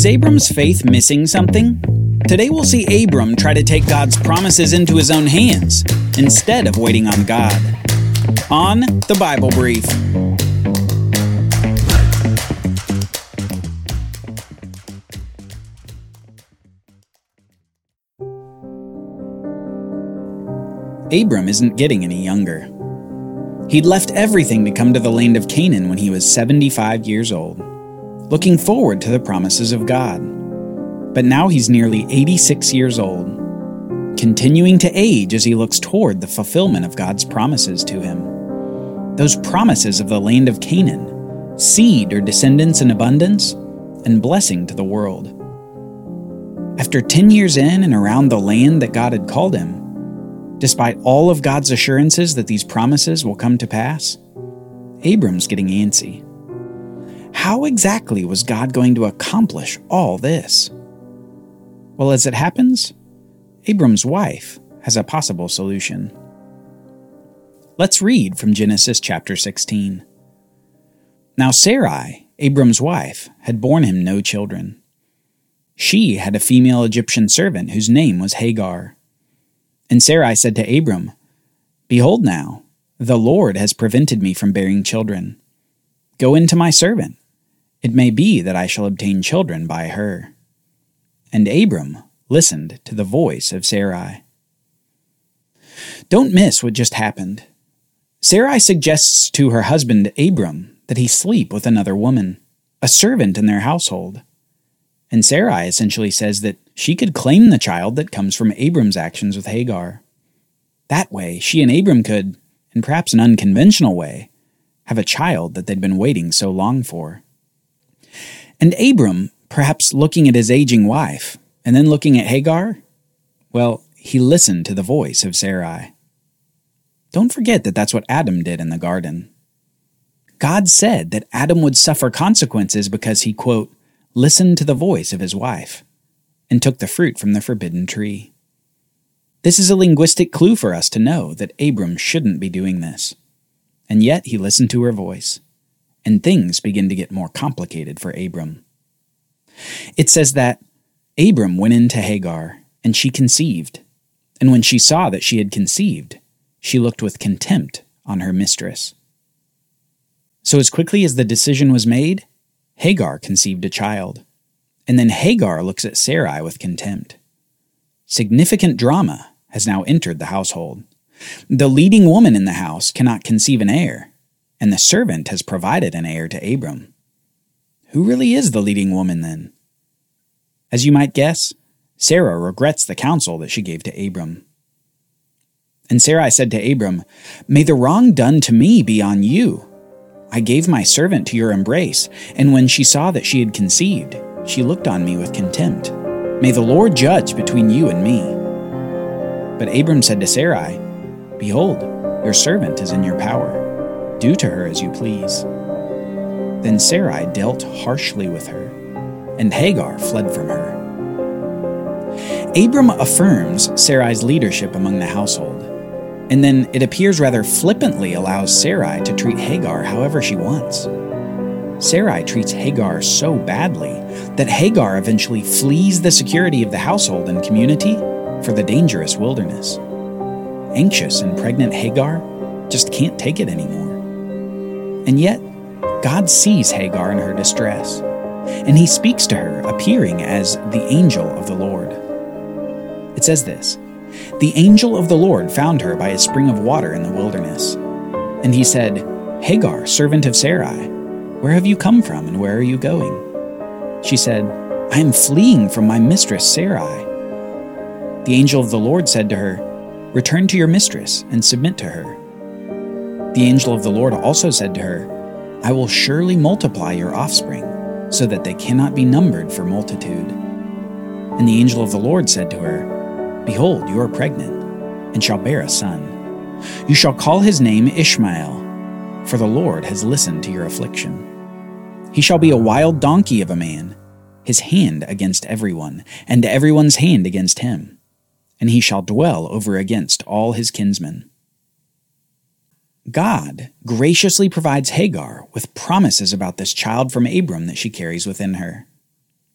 Is Abram's faith missing something? Today we'll see Abram try to take God's promises into his own hands instead of waiting on God. On the Bible Brief. Abram isn't getting any younger. He'd left everything to come to the land of Canaan when he was 75 years old, looking forward to the promises of God. But now he's nearly 86 years old, continuing to age as he looks toward the fulfillment of God's promises to him. Those promises of the land of Canaan, seed or descendants in abundance, and blessing to the world. After 10 years in and around the land that God had called him, Despite all of God's assurances that these promises will come to pass, Abram's getting antsy. How exactly was God going to accomplish all this? Well, as it happens, Abram's wife has a possible solution. Let's read from Genesis chapter 16. Now Sarai, Abram's wife, had borne him no children. She had a female Egyptian servant whose name was Hagar. And Sarai said to Abram, Behold now, the Lord has prevented me from bearing children. Go in to my servant. It may be that I shall obtain children by her. And Abram listened to the voice of Sarai. Don't miss what just happened. Sarai suggests to her husband Abram that he sleep with another woman, a servant in their household. And Sarai essentially says that she could claim the child that comes from Abram's actions with Hagar. That way, she and Abram could, in perhaps an unconventional way, have a child that they'd been waiting so long for. And Abram, perhaps looking at his aging wife, and then looking at Hagar, well, he listened to the voice of Sarai. Don't forget that that's what Adam did in the garden. God said that Adam would suffer consequences because he, quote, listened to the voice of his wife and took the fruit from the forbidden tree. This is a linguistic clue for us to know that Abram shouldn't be doing this. And yet he listened to her voice, and things begin to get more complicated for Abram. It says that Abram went in to Hagar, and she conceived. And when she saw that she had conceived, she looked with contempt on her mistress. So, as quickly as the decision was made, Hagar conceived a child, and then Hagar looks at Sarai with contempt. Significant drama has now entered the household. The leading woman in the house cannot conceive an heir, and the servant has provided an heir to Abram. Who really is the leading woman then? As you might guess, Sarah regrets the counsel that she gave to Abram. And Sarai said to Abram, May the wrong done to me be on you I gave my servant to your embrace, and when she saw that she had conceived, she looked on me with contempt. May the Lord judge between you and me. But Abram said to Sarai, Behold, your servant is in your power. Do to her as you please. Then Sarai dealt harshly with her, and Hagar fled from her. Abram affirms Sarai's leadership among the household and then it appears rather flippantly allows Sarai to treat Hagar however she wants. Sarai treats Hagar so badly that Hagar eventually flees the security of the household and community for the dangerous wilderness. Anxious and pregnant Hagar just can't take it anymore. And yet, God sees Hagar in her distress, and he speaks to her, appearing as the angel of the Lord. It says this the angel of the Lord found her by a spring of water in the wilderness. And he said, Hagar, servant of Sarai, where have you come from and where are you going? She said, I am fleeing from my mistress Sarai. The angel of the Lord said to her, Return to your mistress and submit to her. The angel of the Lord also said to her, I will surely multiply your offspring, so that they cannot be numbered for multitude. And the angel of the Lord said to her, Behold, you are pregnant, and shall bear a son. You shall call his name Ishmael, for the Lord has listened to your affliction. He shall be a wild donkey of a man, his hand against everyone, and everyone's hand against him, and he shall dwell over against all his kinsmen. God graciously provides Hagar with promises about this child from Abram that she carries within her.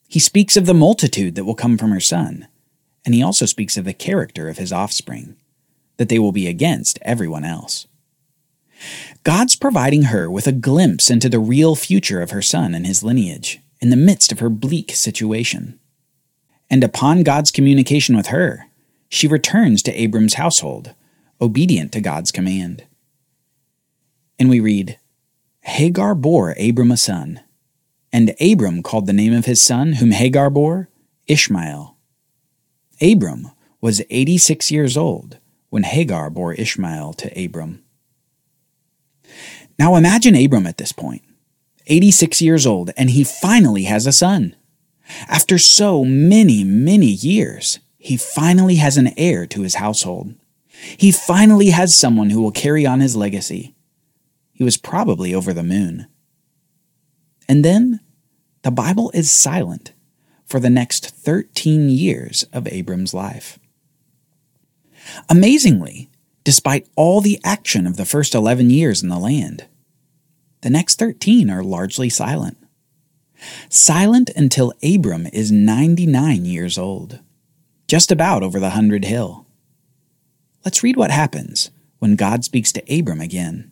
He speaks of the multitude that will come from her son, and he also speaks of the character of his offspring, that they will be against everyone else. God's providing her with a glimpse into the real future of her son and his lineage in the midst of her bleak situation. And upon God's communication with her, she returns to Abram's household, obedient to God's command. And we read Hagar bore Abram a son, and Abram called the name of his son, whom Hagar bore, Ishmael. Abram was 86 years old when Hagar bore Ishmael to Abram. Now imagine Abram at this point, 86 years old, and he finally has a son. After so many, many years, he finally has an heir to his household. He finally has someone who will carry on his legacy. He was probably over the moon. And then the Bible is silent for the next 13 years of Abram's life. Amazingly, despite all the action of the first 11 years in the land, the next 13 are largely silent. Silent until Abram is 99 years old, just about over the hundred hill. Let's read what happens when God speaks to Abram again.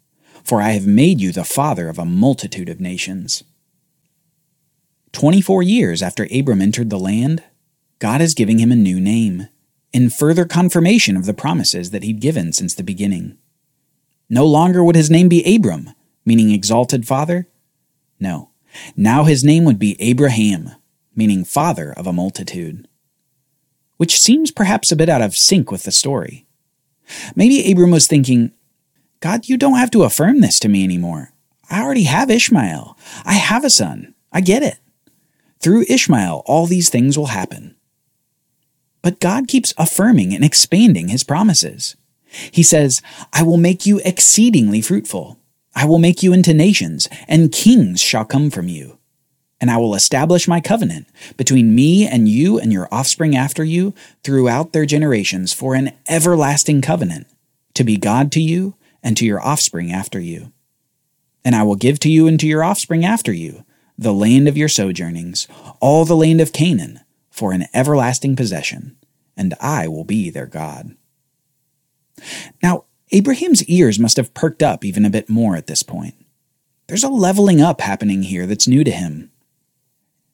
for I have made you the father of a multitude of nations. Twenty four years after Abram entered the land, God is giving him a new name, in further confirmation of the promises that he'd given since the beginning. No longer would his name be Abram, meaning exalted father. No, now his name would be Abraham, meaning father of a multitude. Which seems perhaps a bit out of sync with the story. Maybe Abram was thinking, God, you don't have to affirm this to me anymore. I already have Ishmael. I have a son. I get it. Through Ishmael, all these things will happen. But God keeps affirming and expanding his promises. He says, I will make you exceedingly fruitful. I will make you into nations, and kings shall come from you. And I will establish my covenant between me and you and your offspring after you throughout their generations for an everlasting covenant, to be God to you and to your offspring after you. And I will give to you and to your offspring after you the land of your sojournings, all the land of Canaan, for an everlasting possession, and I will be their God. Now, Abraham's ears must have perked up even a bit more at this point. There's a leveling up happening here that's new to him.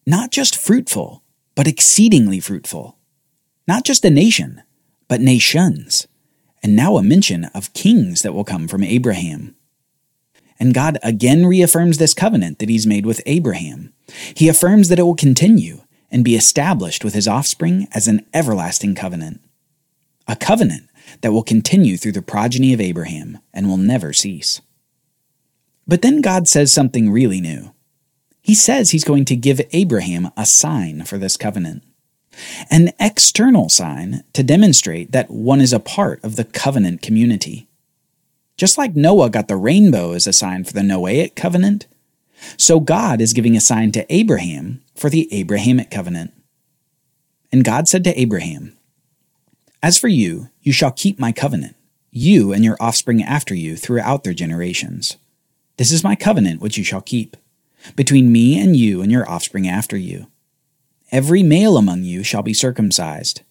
Not just fruitful, but exceedingly fruitful. Not just a nation, but nations and now a mention of kings that will come from Abraham. And God again reaffirms this covenant that he's made with Abraham. He affirms that it will continue and be established with his offspring as an everlasting covenant. A covenant that will continue through the progeny of Abraham and will never cease. But then God says something really new. He says he's going to give Abraham a sign for this covenant an external sign to demonstrate that one is a part of the covenant community. Just like Noah got the rainbow as a sign for the Noahic covenant, so God is giving a sign to Abraham for the Abrahamic covenant. And God said to Abraham, As for you, you shall keep my covenant, you and your offspring after you throughout their generations. This is my covenant which you shall keep, between me and you and your offspring after you Every male among you shall be circumcised.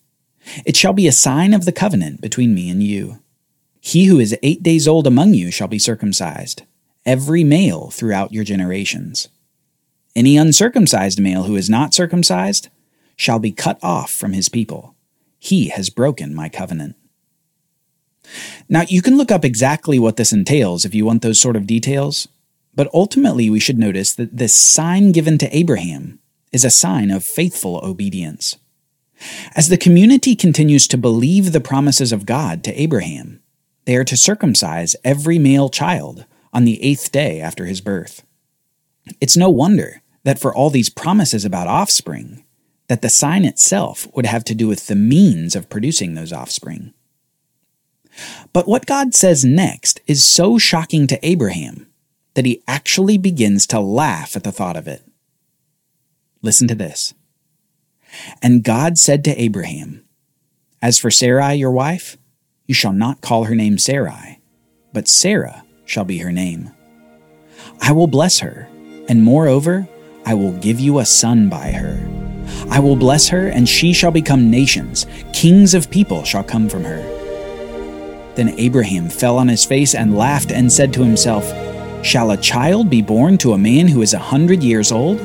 It shall be a sign of the covenant between me and you. He who is eight days old among you shall be circumcised, every male throughout your generations. Any uncircumcised male who is not circumcised shall be cut off from his people. He has broken my covenant. Now, you can look up exactly what this entails if you want those sort of details, but ultimately we should notice that this sign given to Abraham is a sign of faithful obedience. As the community continues to believe the promises of God to Abraham, they are to circumcise every male child on the eighth day after his birth. It's no wonder that for all these promises about offspring, that the sign itself would have to do with the means of producing those offspring. But what God says next is so shocking to Abraham that he actually begins to laugh at the thought of it. Listen to this. And God said to Abraham, As for Sarai your wife, you shall not call her name Sarai, but Sarah shall be her name. I will bless her, and moreover, I will give you a son by her. I will bless her, and she shall become nations. Kings of people shall come from her. Then Abraham fell on his face and laughed, and said to himself, Shall a child be born to a man who is a hundred years old?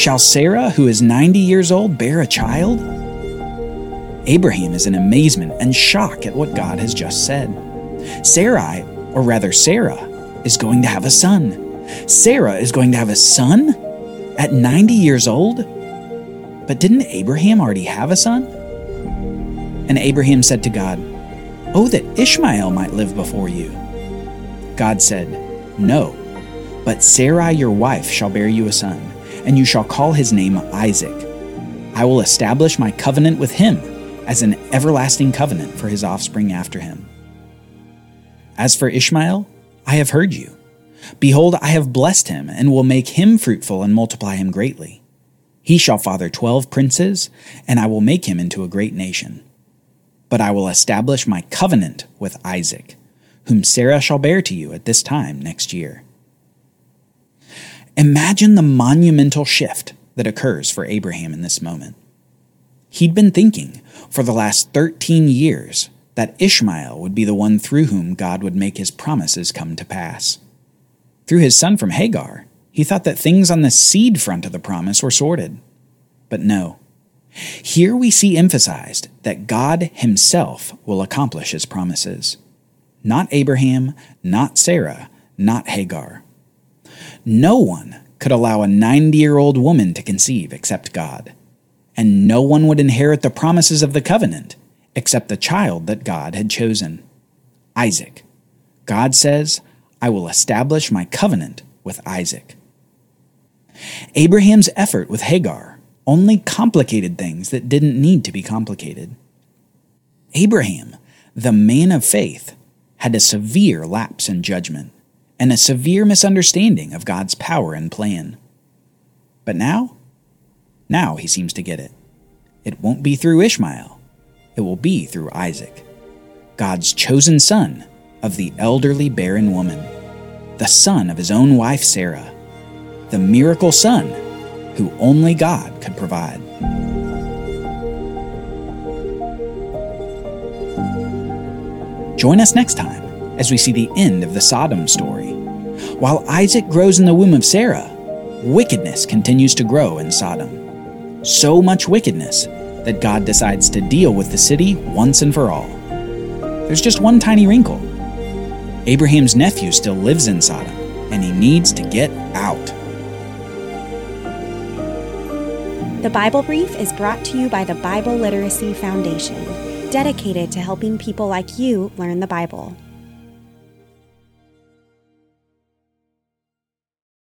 Shall Sarah, who is ninety years old, bear a child? Abraham is in amazement and shock at what God has just said. Sarai, or rather Sarah, is going to have a son. Sarah is going to have a son? At 90 years old? But didn't Abraham already have a son? And Abraham said to God, Oh, that Ishmael might live before you. God said, No, but Sarai your wife shall bear you a son, and you shall call his name Isaac. I will establish my covenant with him as an everlasting covenant for his offspring after him. As for Ishmael, I have heard you. Behold, I have blessed him, and will make him fruitful and multiply him greatly. He shall father twelve princes, and I will make him into a great nation. But I will establish my covenant with Isaac, whom Sarah shall bear to you at this time next year. Imagine the monumental shift that occurs for Abraham in this moment. He'd been thinking for the last 13 years that Ishmael would be the one through whom God would make his promises come to pass. Through his son from Hagar, he thought that things on the seed front of the promise were sorted. But no. Here we see emphasized that God himself will accomplish his promises. Not Abraham, not Sarah, not Hagar. No one could allow a 90 year old woman to conceive except God. And no one would inherit the promises of the covenant except the child that God had chosen Isaac. God says, I will establish my covenant with Isaac. Abraham's effort with Hagar only complicated things that didn't need to be complicated. Abraham, the man of faith, had a severe lapse in judgment and a severe misunderstanding of God's power and plan. But now, now he seems to get it. It won't be through Ishmael, it will be through Isaac, God's chosen son of the elderly barren woman, the son of his own wife Sarah, the miracle son who only God could provide. Join us next time as we see the end of the Sodom story. While Isaac grows in the womb of Sarah, wickedness continues to grow in Sodom. So much wickedness that God decides to deal with the city once and for all. There's just one tiny wrinkle Abraham's nephew still lives in Sodom, and he needs to get out. The Bible Brief is brought to you by the Bible Literacy Foundation, dedicated to helping people like you learn the Bible.